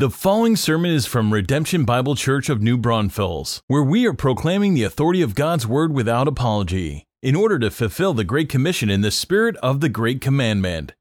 The following sermon is from Redemption Bible Church of New Braunfels, where we are proclaiming the authority of God's Word without apology, in order to fulfill the Great Commission in the spirit of the Great Commandment.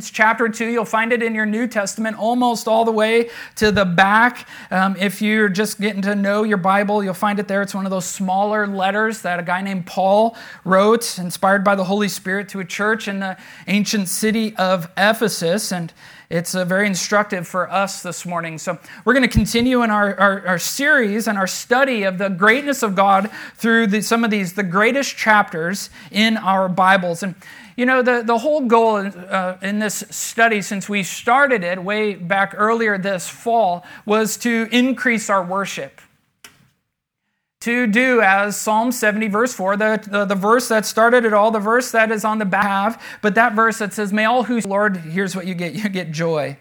Chapter 2, you'll find it in your New Testament almost all the way to the back. Um, if you're just getting to know your Bible, you'll find it there. It's one of those smaller letters that a guy named Paul wrote, inspired by the Holy Spirit, to a church in the ancient city of Ephesus. And it's uh, very instructive for us this morning. So, we're going to continue in our, our, our, series and our study of the greatness of God through the, some of these, the greatest chapters in our Bibles. And, you know, the, the whole goal uh, in this study, since we started it way back earlier this fall, was to increase our worship to do as Psalm 70, verse 4, the, the, the, verse that started it all, the verse that is on the back half, but that verse that says, May all who, Lord, here's what you get you get joy.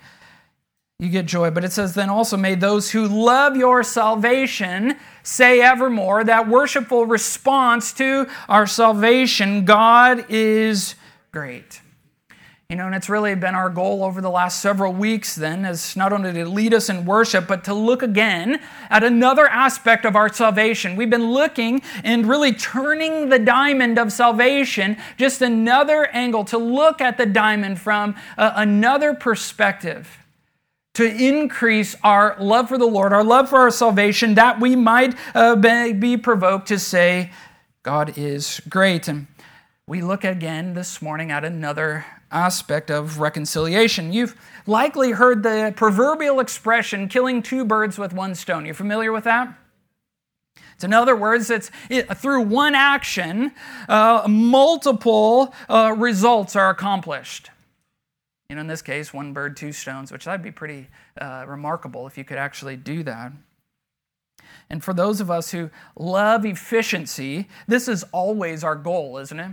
You get joy. But it says, Then also may those who love your salvation say evermore, that worshipful response to our salvation, God is great. You know, and it's really been our goal over the last several weeks then, is not only to lead us in worship, but to look again at another aspect of our salvation. We've been looking and really turning the diamond of salvation, just another angle, to look at the diamond from uh, another perspective to increase our love for the Lord, our love for our salvation, that we might uh, be provoked to say, God is great. And we look again this morning at another aspect of reconciliation. You've likely heard the proverbial expression, killing two birds with one stone. You're familiar with that? So in other words, it's it, through one action, uh, multiple uh, results are accomplished. You know, in this case, one bird, two stones, which that'd be pretty uh, remarkable if you could actually do that. And for those of us who love efficiency, this is always our goal, isn't it?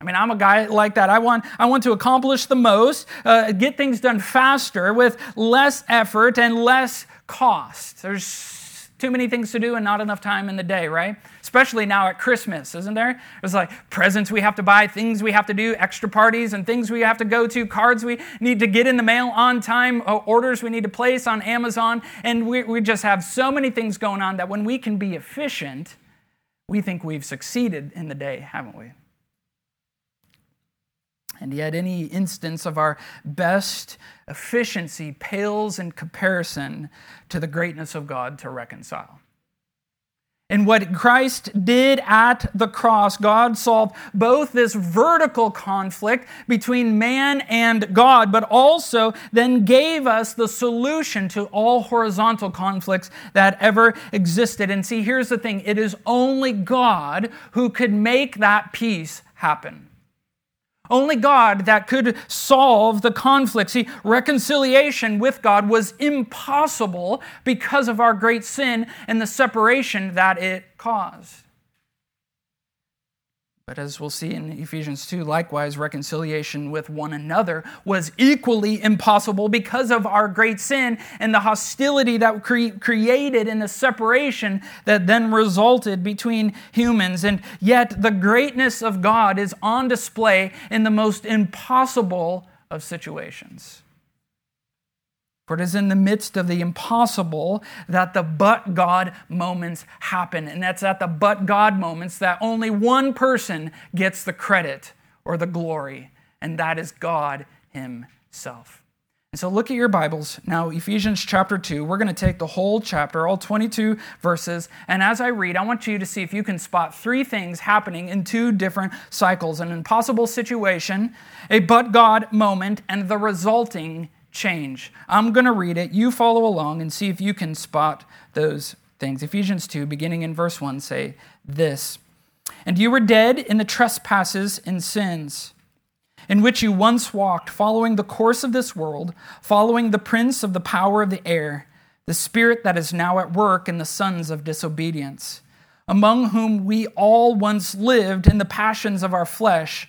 I mean, I'm a guy like that. I want, I want to accomplish the most, uh, get things done faster with less effort and less cost. There's too many things to do and not enough time in the day, right? Especially now at Christmas, isn't there? It's like presents we have to buy, things we have to do, extra parties and things we have to go to, cards we need to get in the mail on time, orders we need to place on Amazon. And we, we just have so many things going on that when we can be efficient, we think we've succeeded in the day, haven't we? And yet, any instance of our best efficiency pales in comparison to the greatness of God to reconcile. And what Christ did at the cross, God solved both this vertical conflict between man and God, but also then gave us the solution to all horizontal conflicts that ever existed. And see, here's the thing it is only God who could make that peace happen. Only God that could solve the conflict. See, reconciliation with God was impossible because of our great sin and the separation that it caused. But as we'll see in Ephesians 2, likewise, reconciliation with one another was equally impossible because of our great sin and the hostility that cre- created and the separation that then resulted between humans. And yet, the greatness of God is on display in the most impossible of situations. For it is in the midst of the impossible that the but God moments happen. And that's at the but God moments that only one person gets the credit or the glory, and that is God Himself. And so look at your Bibles. Now, Ephesians chapter 2, we're going to take the whole chapter, all 22 verses. And as I read, I want you to see if you can spot three things happening in two different cycles an impossible situation, a but God moment, and the resulting change. I'm going to read it. You follow along and see if you can spot those things. Ephesians 2, beginning in verse 1, say this And you were dead in the trespasses and sins, in which you once walked, following the course of this world, following the prince of the power of the air, the spirit that is now at work in the sons of disobedience, among whom we all once lived in the passions of our flesh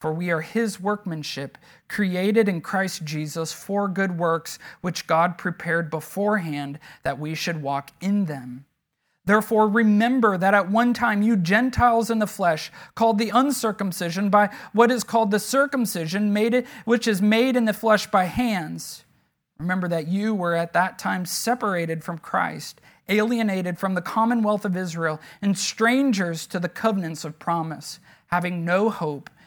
For we are his workmanship, created in Christ Jesus for good works, which God prepared beforehand that we should walk in them. Therefore, remember that at one time you Gentiles in the flesh, called the uncircumcision by what is called the circumcision, made it, which is made in the flesh by hands Remember that you were at that time separated from Christ, alienated from the commonwealth of Israel, and strangers to the covenants of promise, having no hope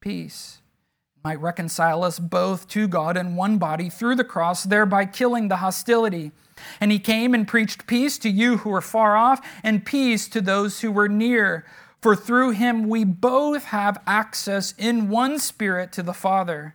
peace. Might reconcile us both to God in one body through the cross, thereby killing the hostility. And he came and preached peace to you who were far off, and peace to those who were near. For through him we both have access in one spirit to the Father.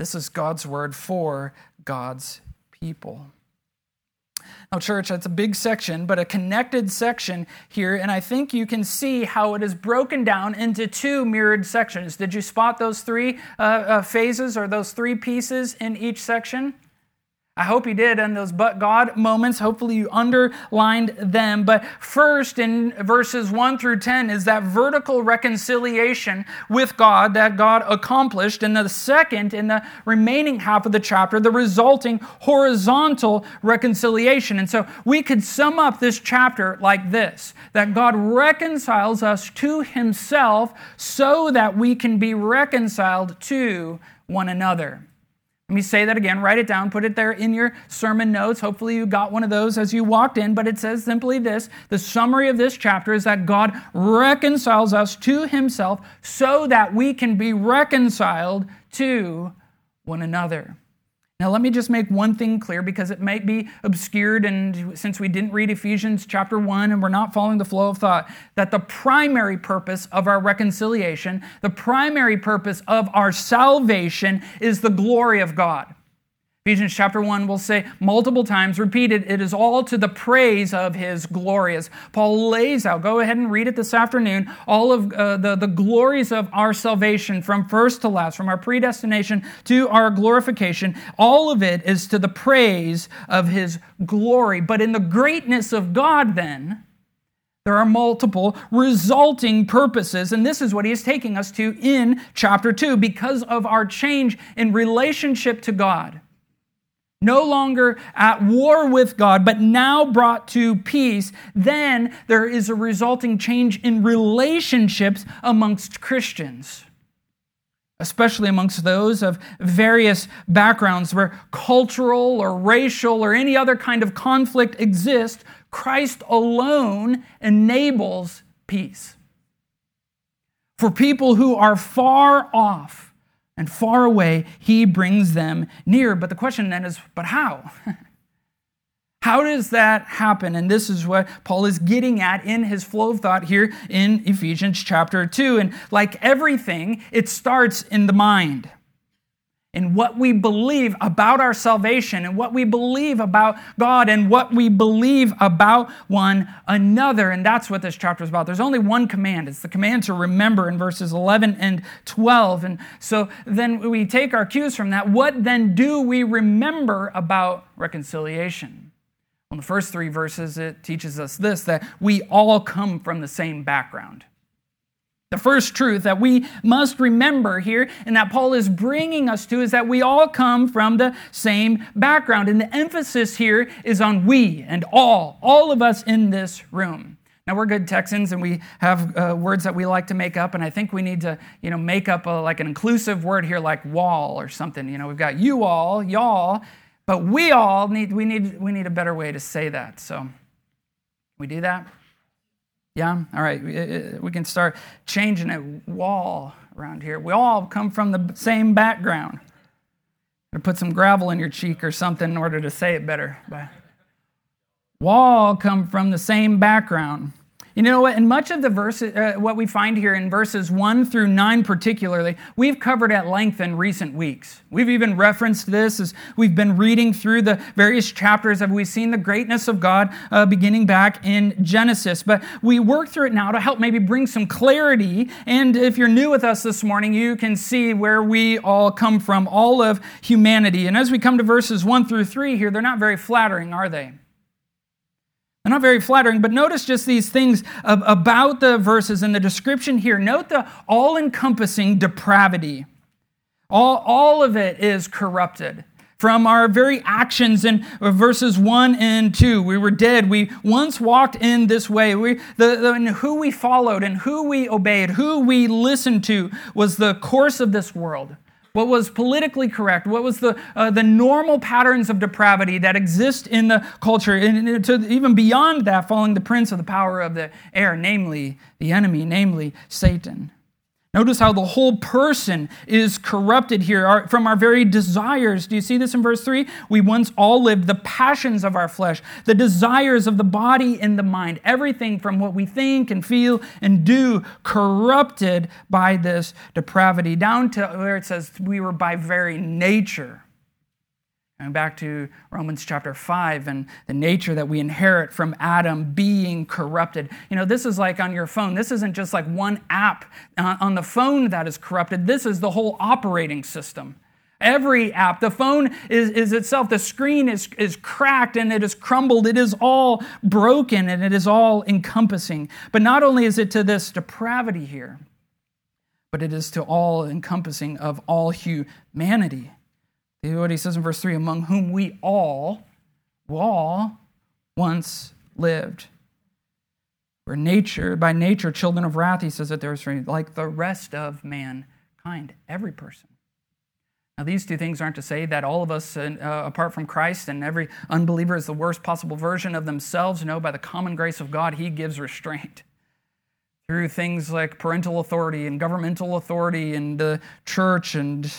This is God's word for God's people. Now, church, that's a big section, but a connected section here, and I think you can see how it is broken down into two mirrored sections. Did you spot those three uh, uh, phases or those three pieces in each section? I hope you did in those but God moments. Hopefully you underlined them. But first, in verses 1 through 10, is that vertical reconciliation with God that God accomplished. And the second, in the remaining half of the chapter, the resulting horizontal reconciliation. And so we could sum up this chapter like this that God reconciles us to himself so that we can be reconciled to one another. Let me say that again, write it down, put it there in your sermon notes. Hopefully, you got one of those as you walked in, but it says simply this the summary of this chapter is that God reconciles us to himself so that we can be reconciled to one another. Now, let me just make one thing clear because it might be obscured, and since we didn't read Ephesians chapter 1 and we're not following the flow of thought, that the primary purpose of our reconciliation, the primary purpose of our salvation is the glory of God. Ephesians chapter 1 will say multiple times, repeated, it is all to the praise of his glory. As Paul lays out, go ahead and read it this afternoon, all of uh, the, the glories of our salvation from first to last, from our predestination to our glorification, all of it is to the praise of his glory. But in the greatness of God, then, there are multiple resulting purposes, and this is what he is taking us to in chapter 2 because of our change in relationship to God no longer at war with God, but now brought to peace, then there is a resulting change in relationships amongst Christians, especially amongst those of various backgrounds where cultural or racial or any other kind of conflict exists. Christ alone enables peace. For people who are far off, and far away, he brings them near. But the question then is, but how? How does that happen? And this is what Paul is getting at in his flow of thought here in Ephesians chapter 2. And like everything, it starts in the mind. In what we believe about our salvation and what we believe about God and what we believe about one another. And that's what this chapter is about. There's only one command it's the command to remember in verses 11 and 12. And so then we take our cues from that. What then do we remember about reconciliation? Well, in the first three verses, it teaches us this that we all come from the same background. The first truth that we must remember here and that Paul is bringing us to is that we all come from the same background. And the emphasis here is on we and all, all of us in this room. Now we're good Texans and we have uh, words that we like to make up, and I think we need to, you know, make up a, like an inclusive word here, like wall or something. You know, we've got you all, y'all, but we all need we need we need a better way to say that. So, we do that. Yeah? All right. Uh, uh, we can start changing a Wall around here. We all come from the same background. To put some gravel in your cheek or something in order to say it better. But come from the same background. You know what? In much of the verse, uh, what we find here in verses 1 through 9 particularly, we've covered at length in recent weeks. We've even referenced this as we've been reading through the various chapters. Have we seen the greatness of God uh, beginning back in Genesis? But we work through it now to help maybe bring some clarity. And if you're new with us this morning, you can see where we all come from, all of humanity. And as we come to verses 1 through 3 here, they're not very flattering, are they? They're not very flattering, but notice just these things about the verses and the description here. Note the all encompassing depravity. All, all of it is corrupted from our very actions in verses 1 and 2. We were dead. We once walked in this way. We, the, the, who we followed and who we obeyed, who we listened to was the course of this world what was politically correct, what was the, uh, the normal patterns of depravity that exist in the culture, and to even beyond that, following the prince of the power of the air, namely the enemy, namely Satan. Notice how the whole person is corrupted here from our very desires. Do you see this in verse 3? We once all lived the passions of our flesh, the desires of the body and the mind, everything from what we think and feel and do, corrupted by this depravity, down to where it says we were by very nature and back to Romans chapter 5 and the nature that we inherit from Adam being corrupted. You know, this is like on your phone. This isn't just like one app uh, on the phone that is corrupted, this is the whole operating system. Every app, the phone is, is itself, the screen is, is cracked and it is crumbled. It is all broken and it is all encompassing. But not only is it to this depravity here, but it is to all encompassing of all humanity. What he says in verse 3 among whom we all, all once lived. We're nature, by nature, children of wrath, he says that there's like the rest of mankind, every person. Now, these two things aren't to say that all of us, uh, apart from Christ, and every unbeliever is the worst possible version of themselves. No, by the common grace of God, He gives restraint through things like parental authority and governmental authority and the church and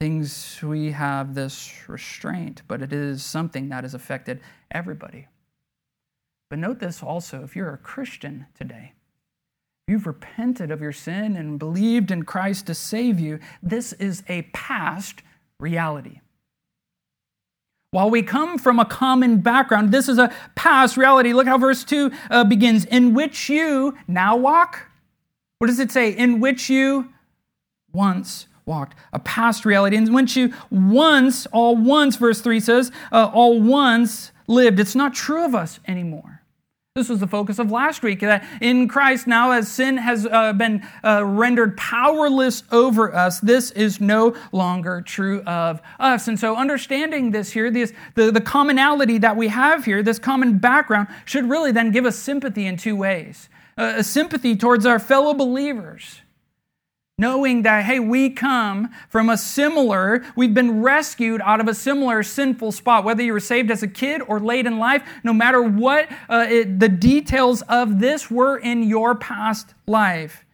things we have this restraint, but it is something that has affected everybody. But note this also if you're a Christian today, you've repented of your sin and believed in Christ to save you, this is a past reality. While we come from a common background, this is a past reality. Look how verse 2 uh, begins In which you now walk. What does it say? In which you once walked, a past reality in which you once, all once, verse 3 says, uh, all once lived. It's not true of us anymore. This was the focus of last week that in Christ, now as sin has uh, been uh, rendered powerless over us, this is no longer true of us. And so, understanding this here, this, the, the commonality that we have here, this common background, should really then give us sympathy in two ways uh, a sympathy towards our fellow believers knowing that, hey, we come from a similar, we've been rescued out of a similar sinful spot, whether you were saved as a kid or late in life, no matter what uh, it, the details of this were in your past life.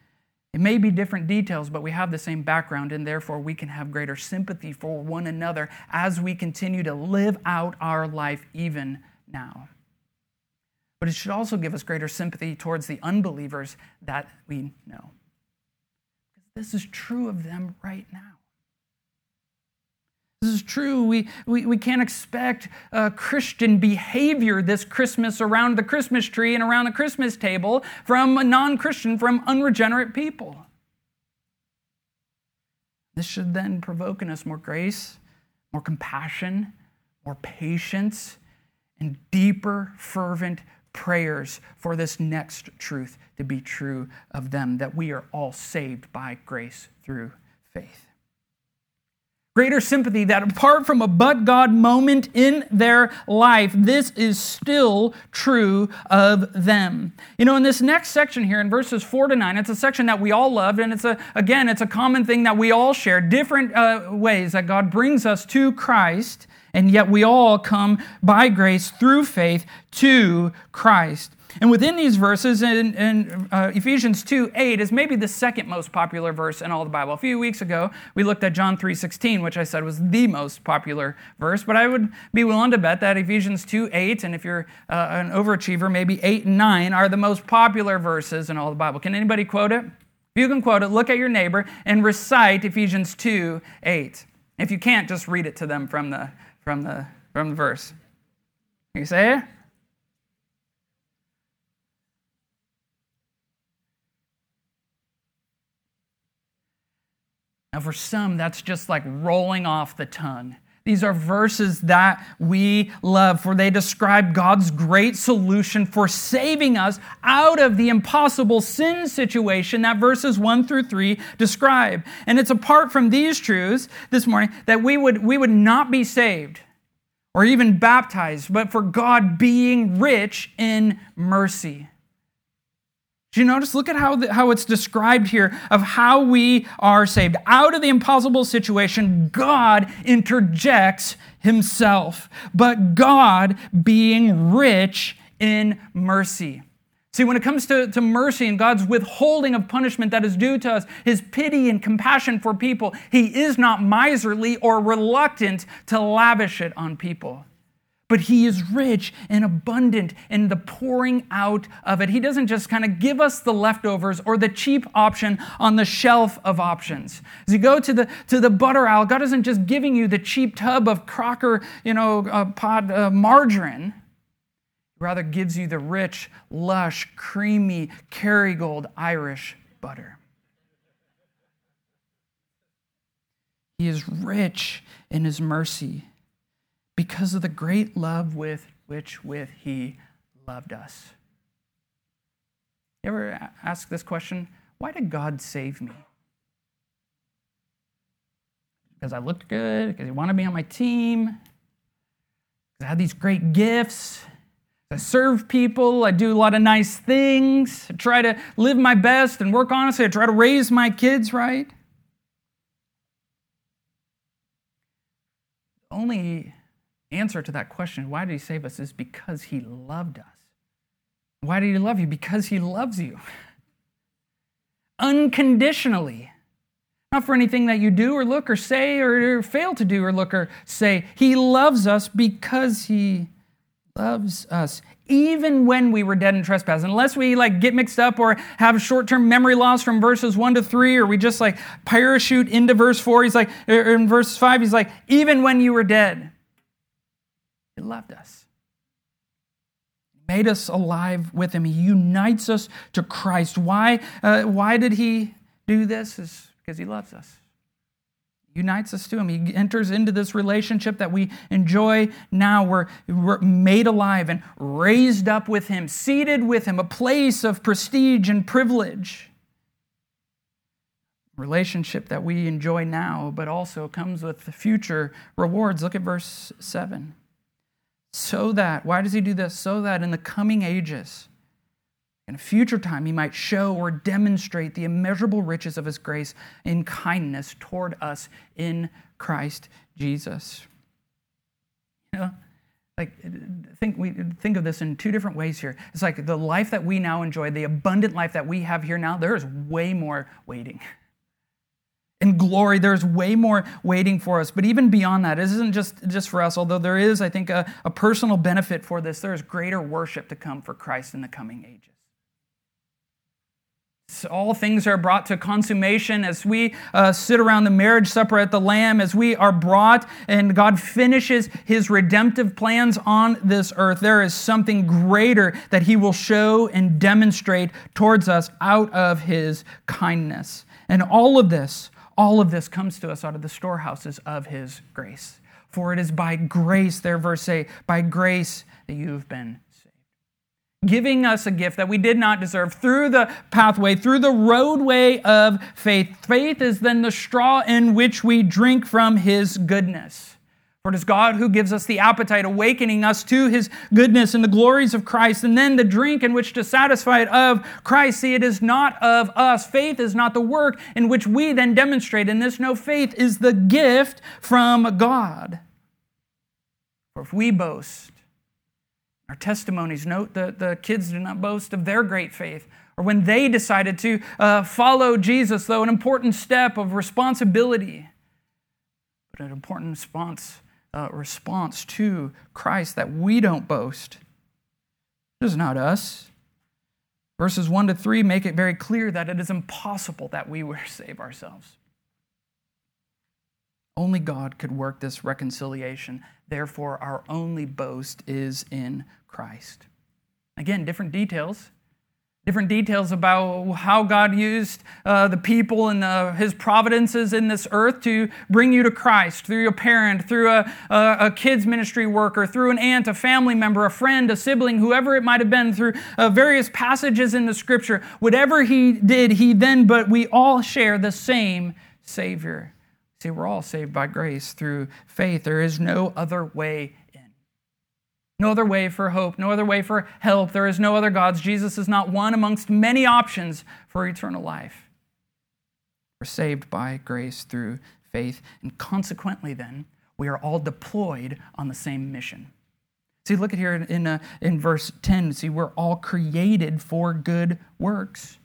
It may be different details, but we have the same background, and therefore we can have greater sympathy for one another as we continue to live out our life even now. But it should also give us greater sympathy towards the unbelievers that we know. This is true of them right now. This is true. We, we, we can't expect uh, Christian behavior this Christmas around the Christmas tree and around the Christmas table from a non Christian, from unregenerate people. This should then provoke in us more grace, more compassion, more patience, and deeper, fervent prayers for this next truth to be true of them that we are all saved by grace through faith greater sympathy that apart from a but God moment in their life, this is still true of them. You know, in this next section here in verses four to nine, it's a section that we all love, and it's a, again, it's a common thing that we all share, different uh, ways that God brings us to Christ, and yet we all come by grace through faith to Christ. And within these verses, in, in uh, Ephesians 2 8 is maybe the second most popular verse in all the Bible. A few weeks ago, we looked at John 3 16, which I said was the most popular verse, but I would be willing to bet that Ephesians 2 8, and if you're uh, an overachiever, maybe 8 and 9 are the most popular verses in all the Bible. Can anybody quote it? If you can quote it, look at your neighbor and recite Ephesians 2 8. If you can't, just read it to them from the, from the, from the verse. You say it? Now, for some, that's just like rolling off the tongue. These are verses that we love, for they describe God's great solution for saving us out of the impossible sin situation that verses 1 through 3 describe. And it's apart from these truths this morning that we would, we would not be saved or even baptized, but for God being rich in mercy. Do you notice? Look at how, the, how it's described here of how we are saved. Out of the impossible situation, God interjects himself, but God being rich in mercy. See, when it comes to, to mercy and God's withholding of punishment that is due to us, his pity and compassion for people, he is not miserly or reluctant to lavish it on people but he is rich and abundant in the pouring out of it. He doesn't just kind of give us the leftovers or the cheap option on the shelf of options. As you go to the to the butter aisle, God isn't just giving you the cheap tub of Crocker, you know, uh, pod uh, margarine. He rather gives you the rich, lush, creamy Kerrygold Irish butter. He is rich in his mercy because of the great love with which with he loved us. You ever ask this question? Why did God save me? Because I looked good, because he wanted me on my team, because I had these great gifts. I serve people, I do a lot of nice things, I try to live my best and work honestly, I try to raise my kids right. Only answer to that question, why did he save us, is because he loved us. Why did he love you? Because he loves you. Unconditionally. Not for anything that you do or look or say or fail to do or look or say. He loves us because he loves us even when we were dead in trespass unless we like get mixed up or have short-term memory loss from verses 1 to 3 or we just like parachute into verse 4 he's like er, er, in verse 5 he's like even when you were dead loved us. Made us alive with Him. He unites us to Christ. Why, uh, why did He do this? Is because He loves us. Unites us to Him. He enters into this relationship that we enjoy now. We're, we're made alive and raised up with Him, seated with Him, a place of prestige and privilege relationship that we enjoy now, but also comes with future rewards. Look at verse 7 so that, why does he do this? So that in the coming ages, in a future time, he might show or demonstrate the immeasurable riches of his grace in kindness toward us in Christ Jesus. You know, like think we think of this in two different ways here. It's like the life that we now enjoy, the abundant life that we have here now, there is way more waiting. In glory, there's way more waiting for us. But even beyond that, it isn't just, just for us, although there is, I think, a, a personal benefit for this. There is greater worship to come for Christ in the coming ages. all things are brought to consummation as we uh, sit around the marriage supper at the Lamb, as we are brought and God finishes his redemptive plans on this earth. There is something greater that he will show and demonstrate towards us out of his kindness. And all of this, all of this comes to us out of the storehouses of his grace. For it is by grace, there, verse 8, by grace that you have been saved. giving us a gift that we did not deserve through the pathway, through the roadway of faith. Faith is then the straw in which we drink from his goodness. For it is God who gives us the appetite, awakening us to his goodness and the glories of Christ, and then the drink in which to satisfy it of Christ. See, it is not of us. Faith is not the work in which we then demonstrate in this. No, faith is the gift from God. For if we boast, our testimonies note that the kids do not boast of their great faith or when they decided to uh, follow Jesus, though an important step of responsibility, but an important response, uh, response to Christ that we don't boast. It is not us. Verses 1 to 3 make it very clear that it is impossible that we would save ourselves. Only God could work this reconciliation. Therefore, our only boast is in Christ. Again, different details. Different details about how God used uh, the people and the, his providences in this earth to bring you to Christ through a parent, through a, a, a, kid's ministry worker, through an aunt, a family member, a friend, a sibling, whoever it might have been, through uh, various passages in the scripture. Whatever he did, he then, but we all share the same Savior. See, we're all saved by grace through faith. There is no other way. No other way for hope, no other way for help. There is no other gods. Jesus is not one amongst many options for eternal life. We're saved by grace through faith, and consequently, then, we are all deployed on the same mission. See, look at here in, uh, in verse 10. See, we're all created for good works.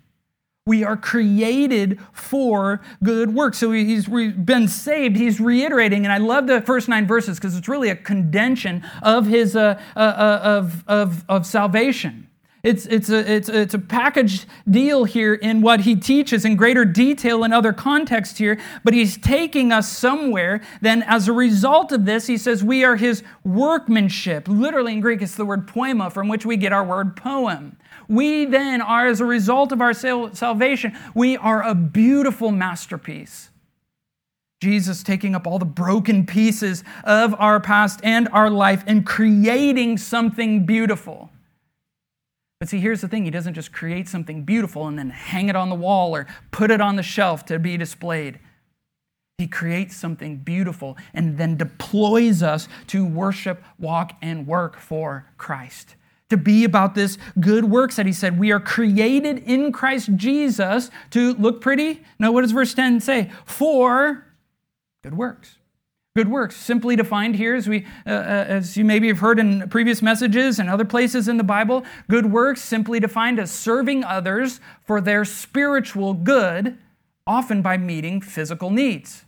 We are created for good works. So he's been saved. He's reiterating, and I love the first nine verses because it's really a condension of his uh, uh, uh, of, of, of salvation. It's, it's, a, it's, it's a packaged deal here in what he teaches in greater detail in other contexts here, but he's taking us somewhere. Then, as a result of this, he says, We are his workmanship. Literally in Greek, it's the word poema, from which we get our word poem. We then are, as a result of our salvation, we are a beautiful masterpiece. Jesus taking up all the broken pieces of our past and our life and creating something beautiful. But see, here's the thing He doesn't just create something beautiful and then hang it on the wall or put it on the shelf to be displayed. He creates something beautiful and then deploys us to worship, walk, and work for Christ to be about this good works that he said. We are created in Christ Jesus to look pretty. No, what does verse 10 say? For good works. Good works, simply defined here, as, we, uh, uh, as you maybe have heard in previous messages and other places in the Bible, good works simply defined as serving others for their spiritual good, often by meeting physical needs.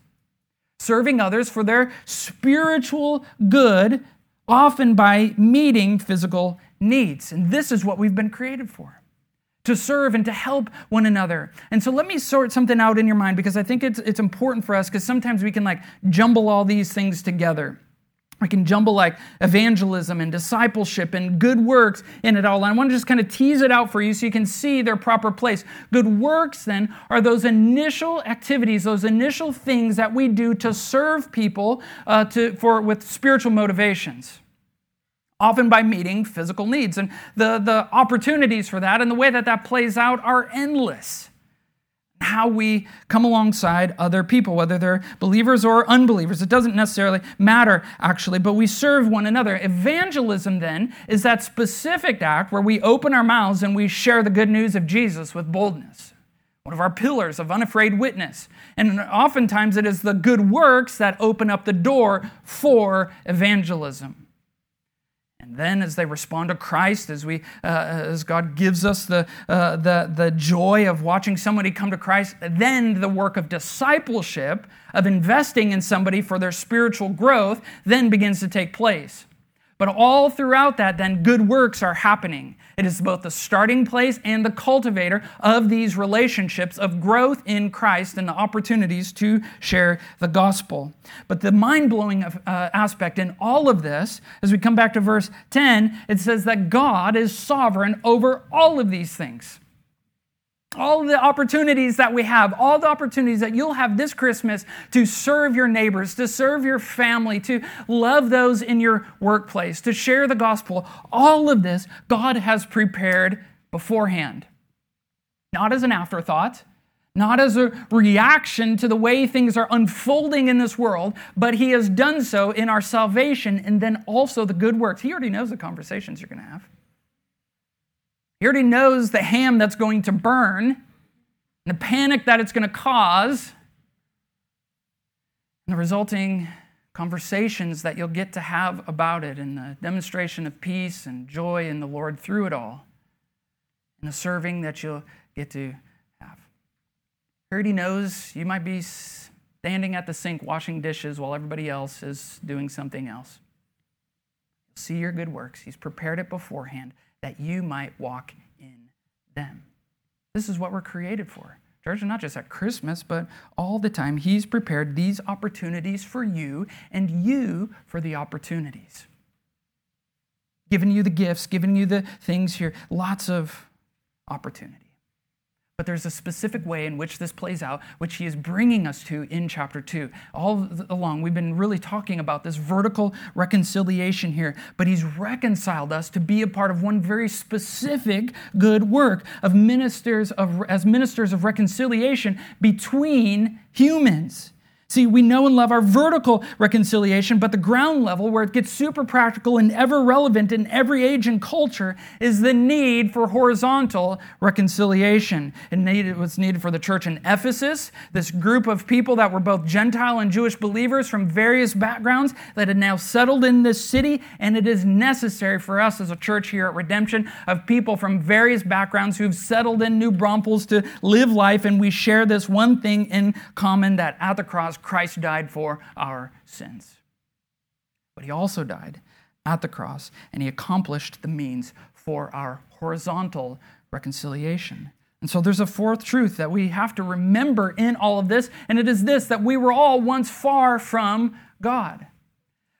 Serving others for their spiritual good, often by meeting physical needs. And this is what we've been created for to serve and to help one another. And so let me sort something out in your mind because I think it's, it's important for us because sometimes we can like jumble all these things together. We can jumble like evangelism and discipleship and good works in it all. And I want to just kind of tease it out for you so you can see their proper place. Good works, then, are those initial activities, those initial things that we do to serve people uh, to, for, with spiritual motivations often by meeting physical needs. And the, the opportunities for that and the way that that plays out are endless. How we come alongside other people, whether they're believers or unbelievers, it doesn't necessarily matter actually, but we serve one another. Evangelism, then, is that specific act where we open our mouths and we share the good news of Jesus with boldness one of our pillars of unafraid witness. And oftentimes it is the good works that open up the door for evangelism. And then, as they respond to Christ, as we, uh, as God gives us the, uh, the, the joy of watching somebody come to Christ, then the work of discipleship, of investing in somebody for their spiritual growth, then begins to take place. But all throughout that, then, good works are happening. It is both the starting place and the cultivator of these relationships of growth in Christ and the opportunities to share the gospel. But the mind blowing uh, aspect in all of this, as we come back to verse 10, it says that God is sovereign over all of these things all the opportunities that we have, all the opportunities that you'll have this Christmas to serve your neighbors, to serve your family, to love those in your workplace, to share the gospel, all of this God has prepared beforehand. Not as an afterthought, not as a reaction to the way things are unfolding in this world, but He has done so in our salvation and then also the good works. He already knows the conversations you're going to have. He already knows the ham that's going to burn and the panic that it's going to cause and the resulting conversations that you'll get to have about it and the demonstration of peace and joy in the Lord through it all and the serving that you'll get to have. He already knows you might be standing at the sink washing dishes while everybody else is doing something else. See your good works. He's prepared it beforehand that you might walk in them. This is what we're created for. Church, not just at Christmas, but all the time. He's prepared these opportunities for you and you for the opportunities. Giving you the gifts, giving you the things here, lots of opportunity. But there's a specific way in which this plays out, which he is bringing us to in chapter 2. All along, we've been really talking about this vertical reconciliation here, but he's reconciled us to be a part of one very specific good work of ministers of, as ministers of reconciliation between humans. See, we know and love our vertical reconciliation, but the ground level, where it gets super practical and ever relevant in every age and culture, is the need for horizontal reconciliation. It was needed for the church in Ephesus, this group of people that were both Gentile and Jewish believers from various backgrounds that had now settled in this city, and it is necessary for us as a church here at Redemption of people from various backgrounds who've settled in New Braunfels to live life, and we share this one thing in common that at the cross, Christ died for our sins. But he also died at the cross, and he accomplished the means for our horizontal reconciliation. And so there's a fourth truth that we have to remember in all of this, and it is this that we were all once far from God.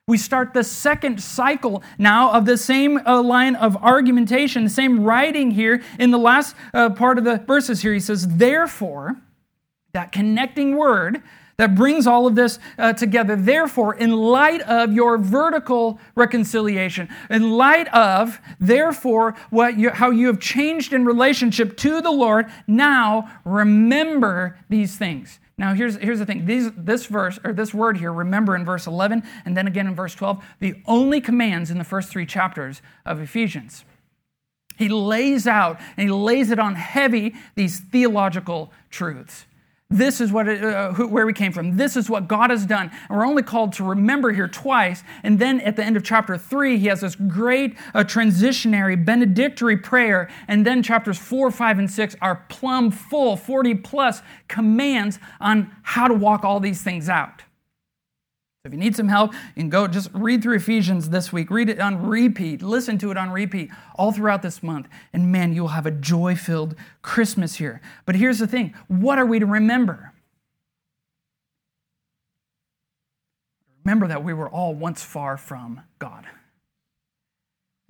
We start the second cycle now of the same uh, line of argumentation, the same writing here in the last uh, part of the verses here. He says, Therefore, that connecting word that brings all of this uh, together. Therefore, in light of your vertical reconciliation, in light of, therefore, what you, how you have changed in relationship to the Lord, now remember these things. Now, here's, here's the thing. These, this verse, or this word here, remember in verse 11, and then again in verse 12, the only commands in the first three chapters of Ephesians. He lays out and he lays it on heavy these theological truths. This is what it, uh, who, where we came from. This is what God has done. And we're only called to remember here twice. And then at the end of chapter three, he has this great uh, transitionary benedictory prayer. And then chapters four, five, and six are plumb full, 40 plus commands on how to walk all these things out. If you need some help, you can go just read through Ephesians this week. Read it on repeat. Listen to it on repeat all throughout this month. And man, you'll have a joy filled Christmas here. But here's the thing what are we to remember? Remember that we were all once far from God.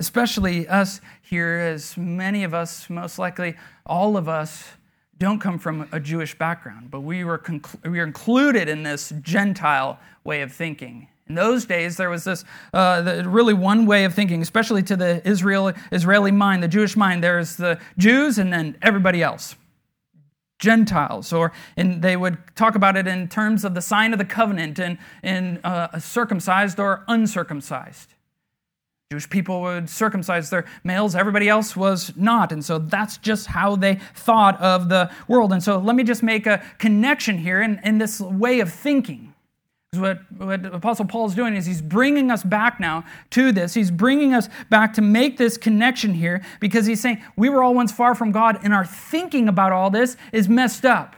Especially us here, as many of us, most likely all of us, don't come from a Jewish background, but we were, conclu- we were included in this Gentile way of thinking. In those days, there was this uh, the, really one way of thinking, especially to the Israel, Israeli mind, the Jewish mind. There's the Jews and then everybody else. Gentiles, or and they would talk about it in terms of the sign of the covenant and in uh, circumcised or uncircumcised. Jewish people would circumcise their males, everybody else was not. And so that's just how they thought of the world. And so let me just make a connection here in, in this way of thinking. What, what Apostle Paul is doing is he's bringing us back now to this. He's bringing us back to make this connection here because he's saying we were all once far from God and our thinking about all this is messed up.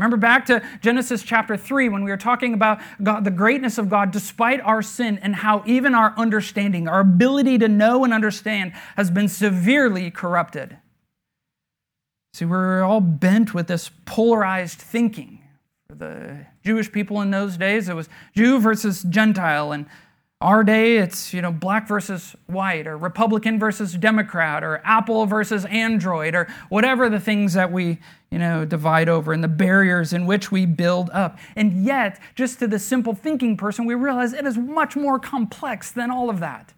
Remember back to Genesis chapter 3 when we were talking about God, the greatness of God despite our sin and how even our understanding, our ability to know and understand, has been severely corrupted. See, we're all bent with this polarized thinking. For the Jewish people in those days, it was Jew versus Gentile, and our day, it's you know black versus white, or Republican versus Democrat, or Apple versus Android, or whatever the things that we you know divide over, and the barriers in which we build up. And yet, just to the simple thinking person, we realize it is much more complex than all of that.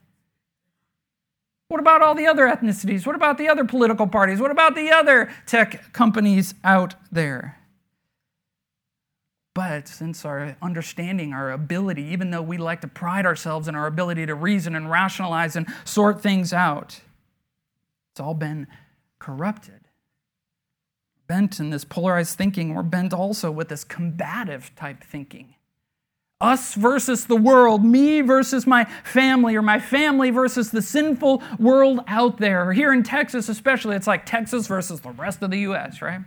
What about all the other ethnicities? What about the other political parties? What about the other tech companies out there? But since our understanding, our ability, even though we like to pride ourselves in our ability to reason and rationalize and sort things out, it's all been corrupted. Bent in this polarized thinking, we're bent also with this combative type thinking. Us versus the world, me versus my family, or my family versus the sinful world out there. Or here in Texas, especially, it's like Texas versus the rest of the U.S., right?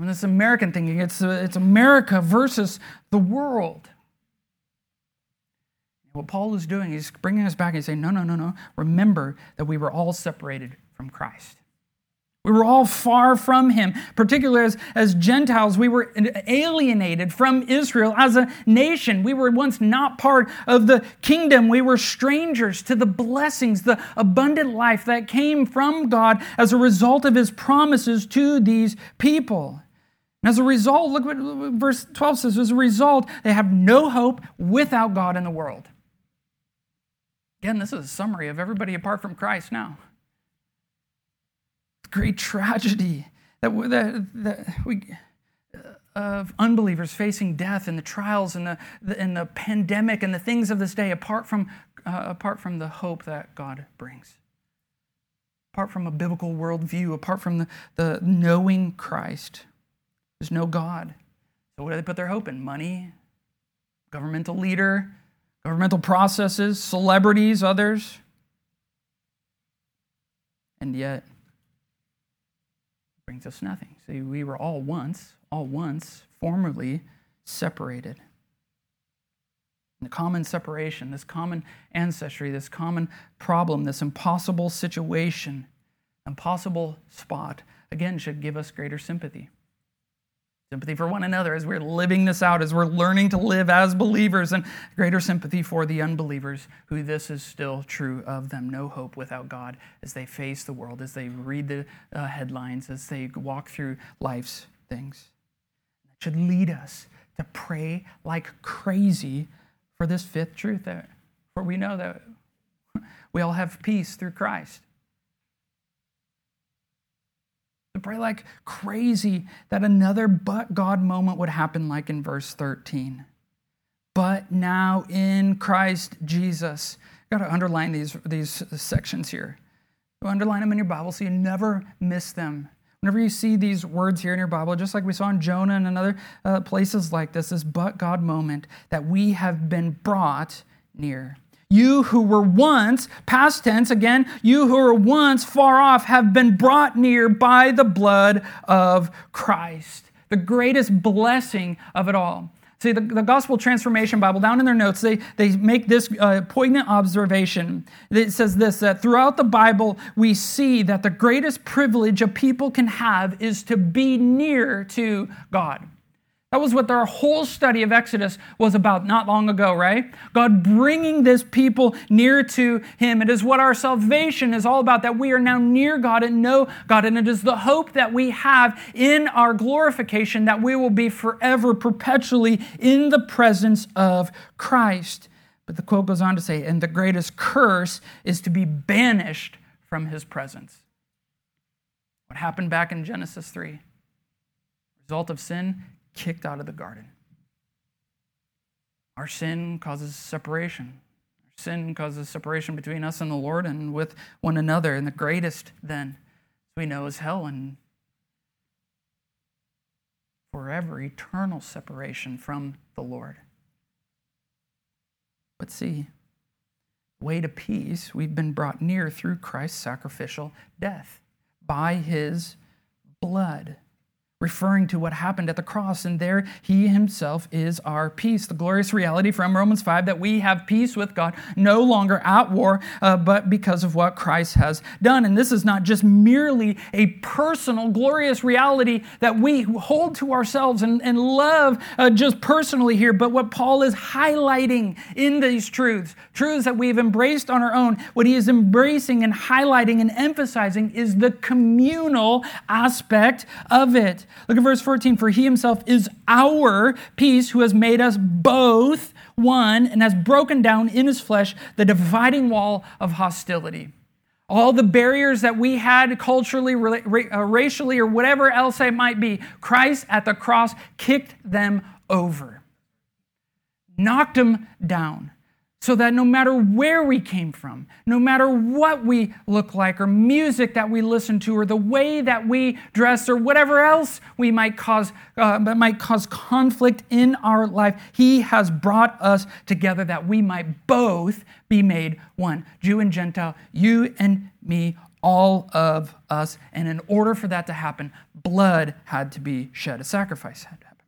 And this American thinking, it's, it's America versus the world. What Paul is doing, he's bringing us back and saying, no, no, no, no. Remember that we were all separated from Christ. We were all far from him, particularly as, as Gentiles. We were alienated from Israel as a nation. We were once not part of the kingdom. We were strangers to the blessings, the abundant life that came from God as a result of his promises to these people. As a result, look what verse 12 says as a result, they have no hope without God in the world. Again, this is a summary of everybody apart from Christ now. Great tragedy that, that, that we, of unbelievers facing death and the trials and the, the, and the pandemic and the things of this day apart from, uh, apart from the hope that God brings. Apart from a biblical worldview, apart from the, the knowing Christ. There's no God. So, what do they put their hope in? Money, governmental leader, governmental processes, celebrities, others. And yet, brings us nothing. See, we were all once, all once, formerly separated. And the common separation, this common ancestry, this common problem, this impossible situation, impossible spot, again, should give us greater sympathy sympathy for one another as we're living this out, as we're learning to live as believers, and greater sympathy for the unbelievers, who this is still true of them. No hope without God as they face the world, as they read the uh, headlines, as they walk through life's things. It should lead us to pray like crazy for this fifth truth, that, for we know that we all have peace through Christ to pray like crazy that another but God moment would happen, like in verse 13. But now in Christ Jesus. Got to underline these, these sections here. Underline them in your Bible so you never miss them. Whenever you see these words here in your Bible, just like we saw in Jonah and other uh, places like this, this but God moment that we have been brought near. You who were once, past tense again, you who were once far off have been brought near by the blood of Christ. The greatest blessing of it all. See, the, the Gospel Transformation Bible, down in their notes, they, they make this uh, poignant observation. It says this that throughout the Bible, we see that the greatest privilege a people can have is to be near to God. That was what their whole study of Exodus was about not long ago, right? God bringing this people near to Him. It is what our salvation is all about, that we are now near God and know God. And it is the hope that we have in our glorification that we will be forever, perpetually in the presence of Christ. But the quote goes on to say, and the greatest curse is to be banished from His presence. What happened back in Genesis 3? Result of sin kicked out of the garden. Our sin causes separation. Our sin causes separation between us and the Lord and with one another. And the greatest, then, we know, is hell and forever eternal separation from the Lord. But see, way to peace, we've been brought near through Christ's sacrificial death by his blood referring to what happened at the cross. And there he himself is our peace. The glorious reality from Romans 5 that we have peace with God, no longer at war, uh, but because of what Christ has done. And this is not just merely a personal, glorious reality that we hold to ourselves and, and love uh, just personally here, but what Paul is highlighting in these truths, truths that we've embraced on our own, what he is embracing and highlighting and emphasizing is the communal aspect of it. Look at verse 14. For he himself is our peace, who has made us both one and has broken down in his flesh the dividing wall of hostility. All the barriers that we had culturally, uh, racially, or whatever else it might be, Christ at the cross kicked them over, knocked them down so that no matter where we came from, no matter what we look like, or music that we listen to, or the way that we dress, or whatever else we might cause uh, might cause conflict in our life, He has brought us together that we might both be made one, Jew and Gentile, you and me, all of us. And in order for that to happen, blood had to be shed. A sacrifice had to happen.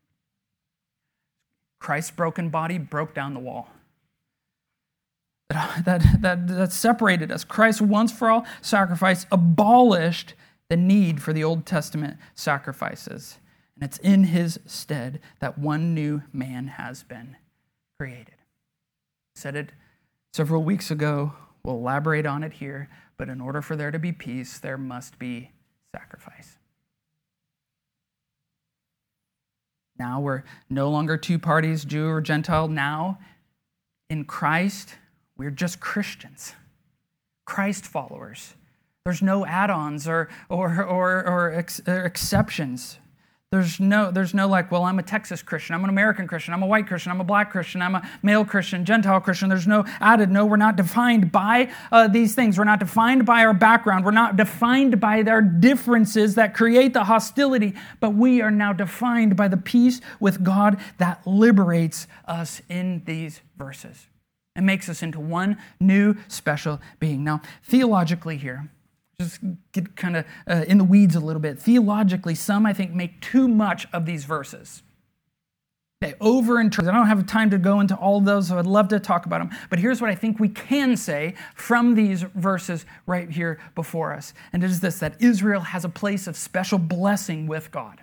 Christ's broken body broke down the wall that, that, that separated us. Christ once for all sacrifice abolished the need for the Old Testament sacrifices. And it's in his stead that one new man has been created. I said it several weeks ago. We'll elaborate on it here. But in order for there to be peace, there must be sacrifice. Now we're no longer two parties, Jew or Gentile. Now, in Christ, we're just Christians, Christ followers. There's no add ons or, or, or, or, ex, or exceptions. There's no, there's no like, well, I'm a Texas Christian, I'm an American Christian, I'm a white Christian, I'm a black Christian, I'm a male Christian, Gentile Christian. There's no added. No, we're not defined by uh, these things. We're not defined by our background. We're not defined by our differences that create the hostility, but we are now defined by the peace with God that liberates us in these verses and makes us into one new special being. Now, theologically, here, just get kind of uh, in the weeds a little bit. Theologically, some I think make too much of these verses. They overinterpret. I don't have time to go into all those, so I'd love to talk about them. But here's what I think we can say from these verses right here before us. And it is this that Israel has a place of special blessing with God.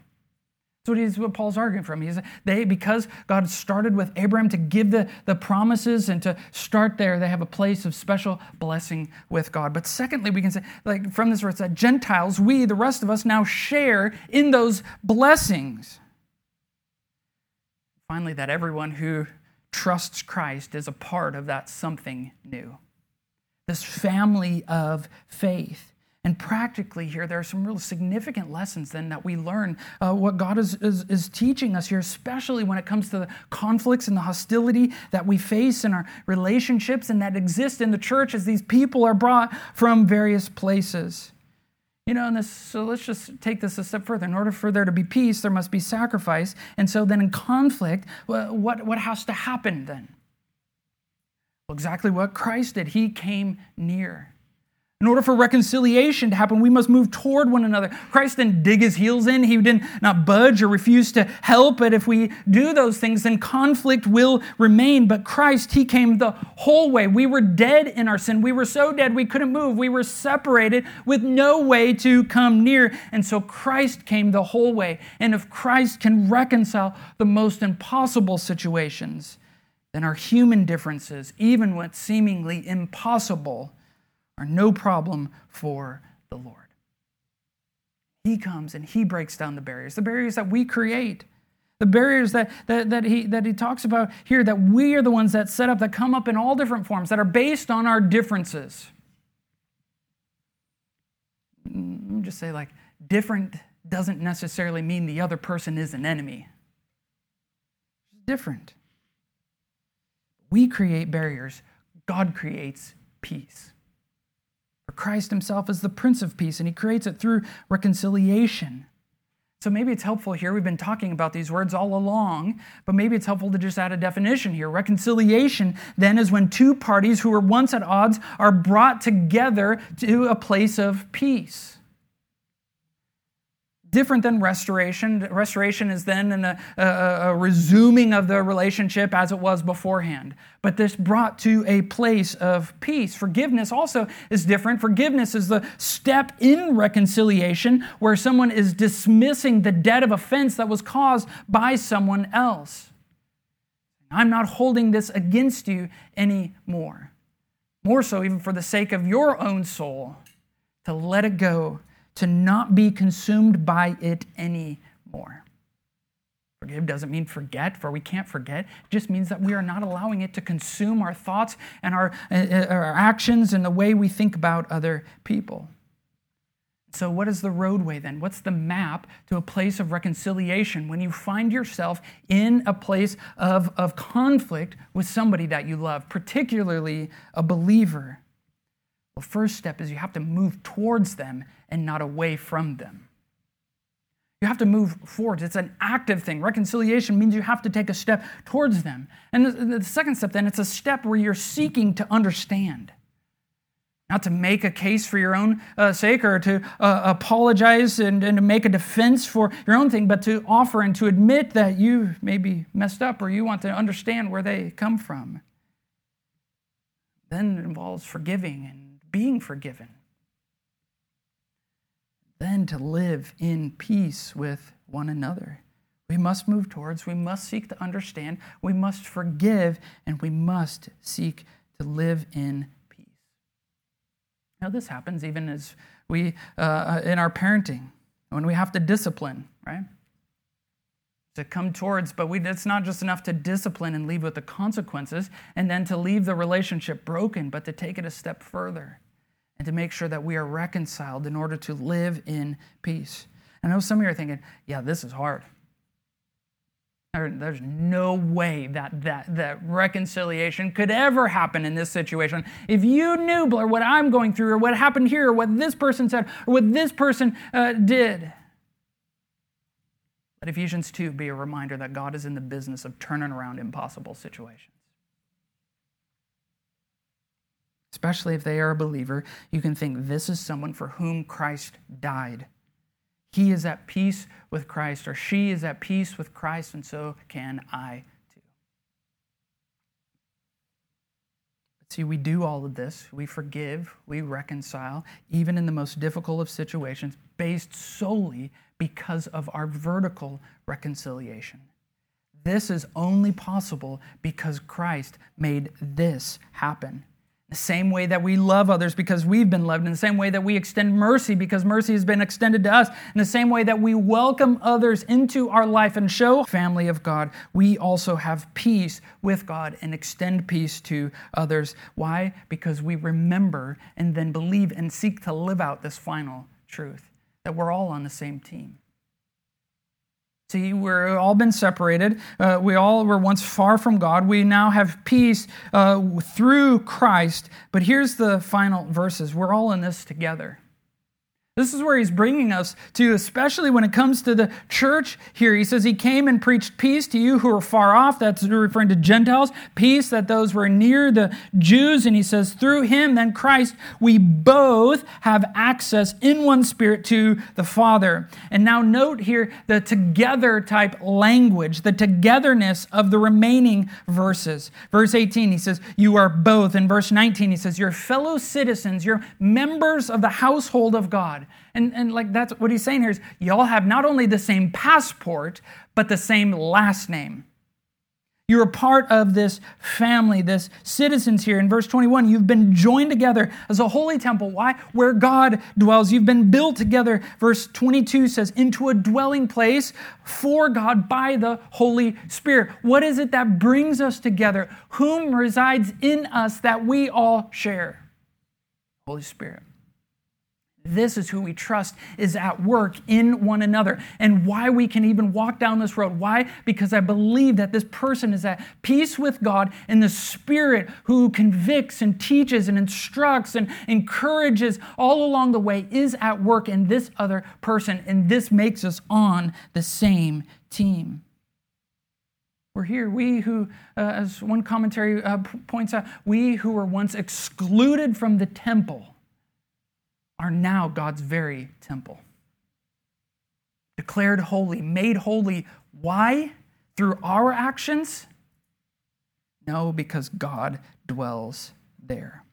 What, he's, what Paul's arguing from. He's, they, because God started with Abraham to give the, the promises and to start there, they have a place of special blessing with God. But secondly, we can say, like from this verse, that Gentiles, we, the rest of us, now share in those blessings. Finally, that everyone who trusts Christ is a part of that something new. This family of faith. And practically here, there are some real significant lessons then that we learn uh, what God is, is, is, teaching us here, especially when it comes to the conflicts and the hostility that we face in our relationships and that exist in the church as these people are brought from various places. You know, and this, so let's just take this a step further. In order for there to be peace, there must be sacrifice. And so then in conflict, what, what has to happen then? Well, exactly what Christ did. He came near. In order for reconciliation to happen, we must move toward one another. Christ didn't dig his heels in. He did not not budge or refuse to help. But if we do those things, then conflict will remain. But Christ, he came the whole way. We were dead in our sin. We were so dead we couldn't move. We were separated with no way to come near. And so Christ came the whole way. And if Christ can reconcile the most impossible situations, then our human differences, even what's seemingly impossible, are no problem for the Lord. He comes and he breaks down the barriers, the barriers that we create. The barriers that, that, that, he, that he talks about here, that we are the ones that set up, that come up in all different forms, that are based on our differences. Mm, let me just say, like, different doesn't necessarily mean the other person is an enemy. Different. We create barriers, God creates peace. Christ himself is the Prince of Peace, and he creates it through reconciliation. So maybe it's helpful here. We've been talking about these words all along, but maybe it's helpful to just add a definition here. Reconciliation then is when two parties who were once at odds are brought together to a place of peace. Different than restoration. Restoration is then a, a, a, resuming of the relationship as it was beforehand. But this brought to a place of peace. Forgiveness also is different. Forgiveness is the step in reconciliation where someone is dismissing the debt of offense that was caused by someone else. I'm not holding this against you anymore. More so, even for the sake of your own soul, to let it go to not be consumed by it anymore. Forgive doesn't mean forget, for we can't forget. It just means that we are not allowing it to consume our thoughts and our, uh, uh, our actions and the way we think about other people. So, what is the roadway then? What's the map to a place of reconciliation when you find yourself in a place of, of conflict with somebody that you love, particularly a believer? Well, first step is you have to move towards them and not away from them. You have to move forward. It's an active thing. Reconciliation means you have to take a step towards them. And the, the second step, then, it's a step where you're seeking to understand. Not to make a case for your own uh, sake or to uh, apologize and, and to make a defense for your own thing, but to offer and to admit that you may be messed up or you want to understand where they come from. Then it involves forgiving and being forgiven then to live in peace with one another. We must move towards, we must seek to understand, we must forgive, and we must seek to live in peace. Now, this happens even as we, uh, in our parenting, when we have to discipline, right? To come towards, but we, it's not just enough to discipline and leave with the consequences and then to leave the relationship broken, but to take it a step further and to make sure that we are reconciled in order to live in peace. I know some of you are thinking, yeah, this is hard. There's no way that, that, that reconciliation could ever happen in this situation. If you knew, Blair, what I'm going through, or what happened here, or what this person said, or what this person uh, did. Let Ephesians 2 be a reminder that God is in the business of turning around impossible situations. Especially if they are a believer, you can think this is someone for whom Christ died. He is at peace with Christ, or she is at peace with Christ, and so can I too. See, we do all of this. We forgive, we reconcile, even in the most difficult of situations, based solely because of our vertical reconciliation. This is only possible because Christ made this happen. The same way that we love others because we've been loved, in the same way that we extend mercy because mercy has been extended to us, in the same way that we welcome others into our life and show family of God, we also have peace with God and extend peace to others. Why? Because we remember and then believe and seek to live out this final truth that we're all on the same team. See, we're all been separated. Uh, we all were once far from God. We now have peace uh, through Christ. But here's the final verses. We're all in this together. This is where he's bringing us to, especially when it comes to the church here. He says he came and preached peace to you who are far off. That's referring to Gentiles. Peace that those were near the Jews. And he says, through him, then Christ, we both have access in one spirit to the Father. And now note here the together type language, the togetherness of the remaining verses. Verse 18, he says, You are both. In verse 19, he says, You're fellow citizens, you're members of the household of God. And, and like that's what he's saying here is y'all have not only the same passport, but the same last name. You're a part of this family, this citizens here. In verse 21, you've been joined together as a holy temple. Why? Where God dwells. You've been built together. Verse 22 says, into a dwelling place for God by the Holy Spirit. What is it that brings us together? Whom resides in us that we all share? Holy Spirit. This is who we trust is at work in one another and why we can even walk down this road. Why? Because I believe that this person is at peace with God and the Spirit who convicts and teaches and instructs and encourages all along the way is at work in this other person. And this makes us on the same team. We're here. We who, uh, as one commentary uh, points out, we who were once excluded from the temple are now God's very temple. declared holy, made holy. Why? Through our actions? No, because God dwells there.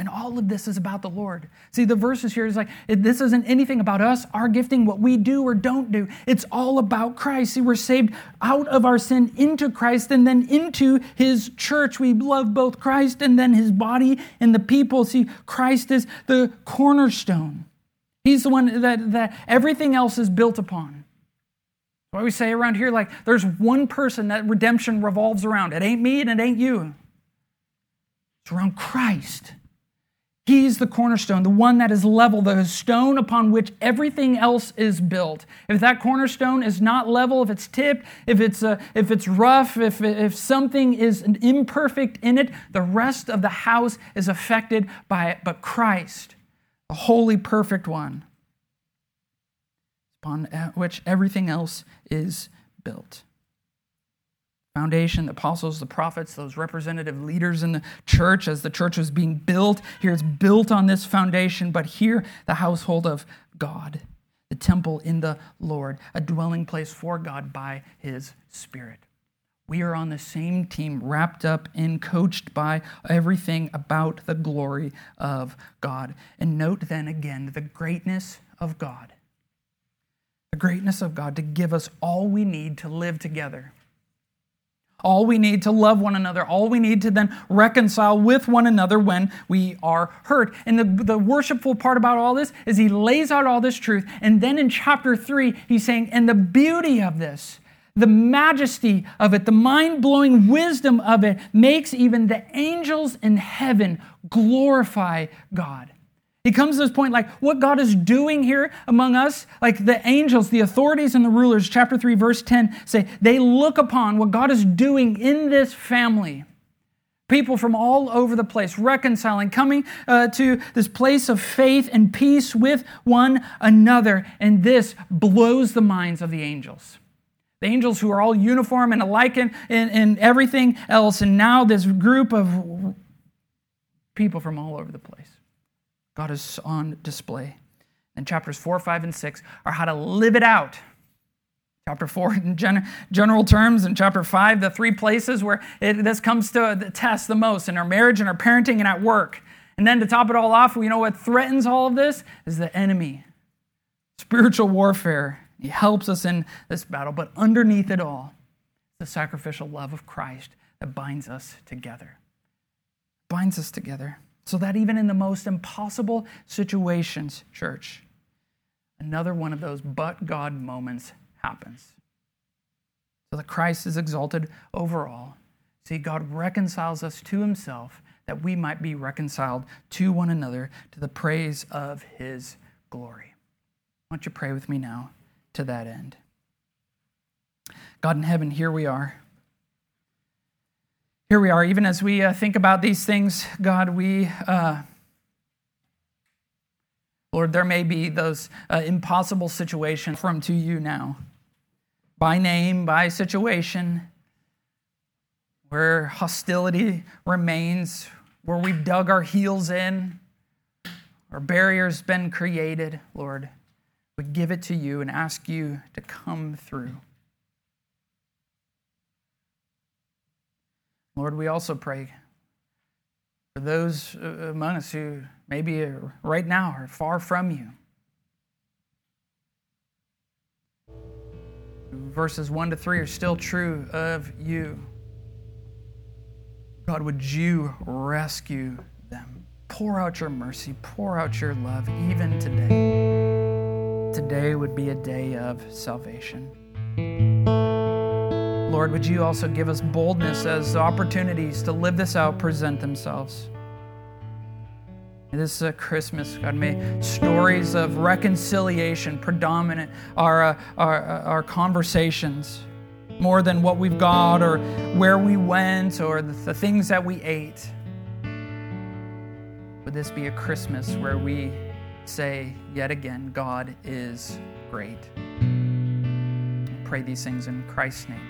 And all of this is about the Lord. See, the verses here is like, this isn't anything about us, our gifting, what we do or don't do. It's all about Christ. See, we're saved out of our sin into Christ and then into his church. We love both Christ and then his body and the people. See, Christ is the cornerstone. He's the one that, that everything else is built upon. Why we say around here, like, there's one person that redemption revolves around. It ain't me and it ain't you. It's around Christ. He's the cornerstone, the one that is level, the stone upon which everything else is built. If that cornerstone is not level, if it's tipped, if it's, uh, if it's rough, if, if something is imperfect in it, the rest of the house is affected by it. But Christ, the holy, perfect one, upon which everything else is built foundation, the apostles, the prophets, those representative leaders in the church as the church was being built. Here it's built on this foundation, but here the household of God, the temple in the Lord, a dwelling place for God by his Spirit. We are on the same team, wrapped up and coached by everything about the glory of God. And note then again the greatness of God. The greatness of God to give us all we need to live together all we need to love one another, all we need to then reconcile with one another when we are hurt. And the, the worshipful part about all this is he lays out all this truth. And then in chapter three, he's saying, and the beauty of this, the majesty of it, the mind blowing wisdom of it makes even the angels in heaven glorify God. He comes to this point like what God is doing here among us, like the angels, the authorities, and the rulers, chapter 3, verse 10 say, they look upon what God is doing in this family. People from all over the place reconciling, coming uh, to this place of faith and peace with one another. And this blows the minds of the angels. The angels who are all uniform and alike in, in, in everything else. And now this group of people from all over the place. God is on display. And chapters 4, 5, and 6 are how to live it out. Chapter 4 in gen- general terms, and chapter 5, the three places where it, this comes to the test the most in our marriage and our parenting and at work. And then to top it all off, we know what threatens all of this is the enemy. Spiritual warfare. He helps us in this battle, but underneath it all, the sacrificial love of Christ that binds us together. Binds us together. So that even in the most impossible situations, church, another one of those but God moments happens. So that Christ is exalted over all. See, God reconciles us to himself that we might be reconciled to one another to the praise of his glory. Why don't you pray with me now to that end? God in heaven, here we are here we are, even as we uh, think about these things, God, we, uh, Lord, there may be those uh, impossible situations from to you now, by name, by situation, where hostility remains, where we've dug our heels in, or barriers been created, Lord. We give it to you and ask you to come through. Lord, we also pray for those uh, among us who maybe right now are far from you. Verses 1 to 3 are still true of you. God, would you rescue them? Pour out your mercy, pour out your love even today. Today would be a day of salvation. Lord, would you also give us boldness as opportunities to live this out present themselves? This is a Christmas, God. May stories of reconciliation predominate our, uh, our, uh, our conversations more than what we've got or where we went or the, the things that we ate. Would this be a Christmas where we say yet again, God is great? Pray these things in Christ's name.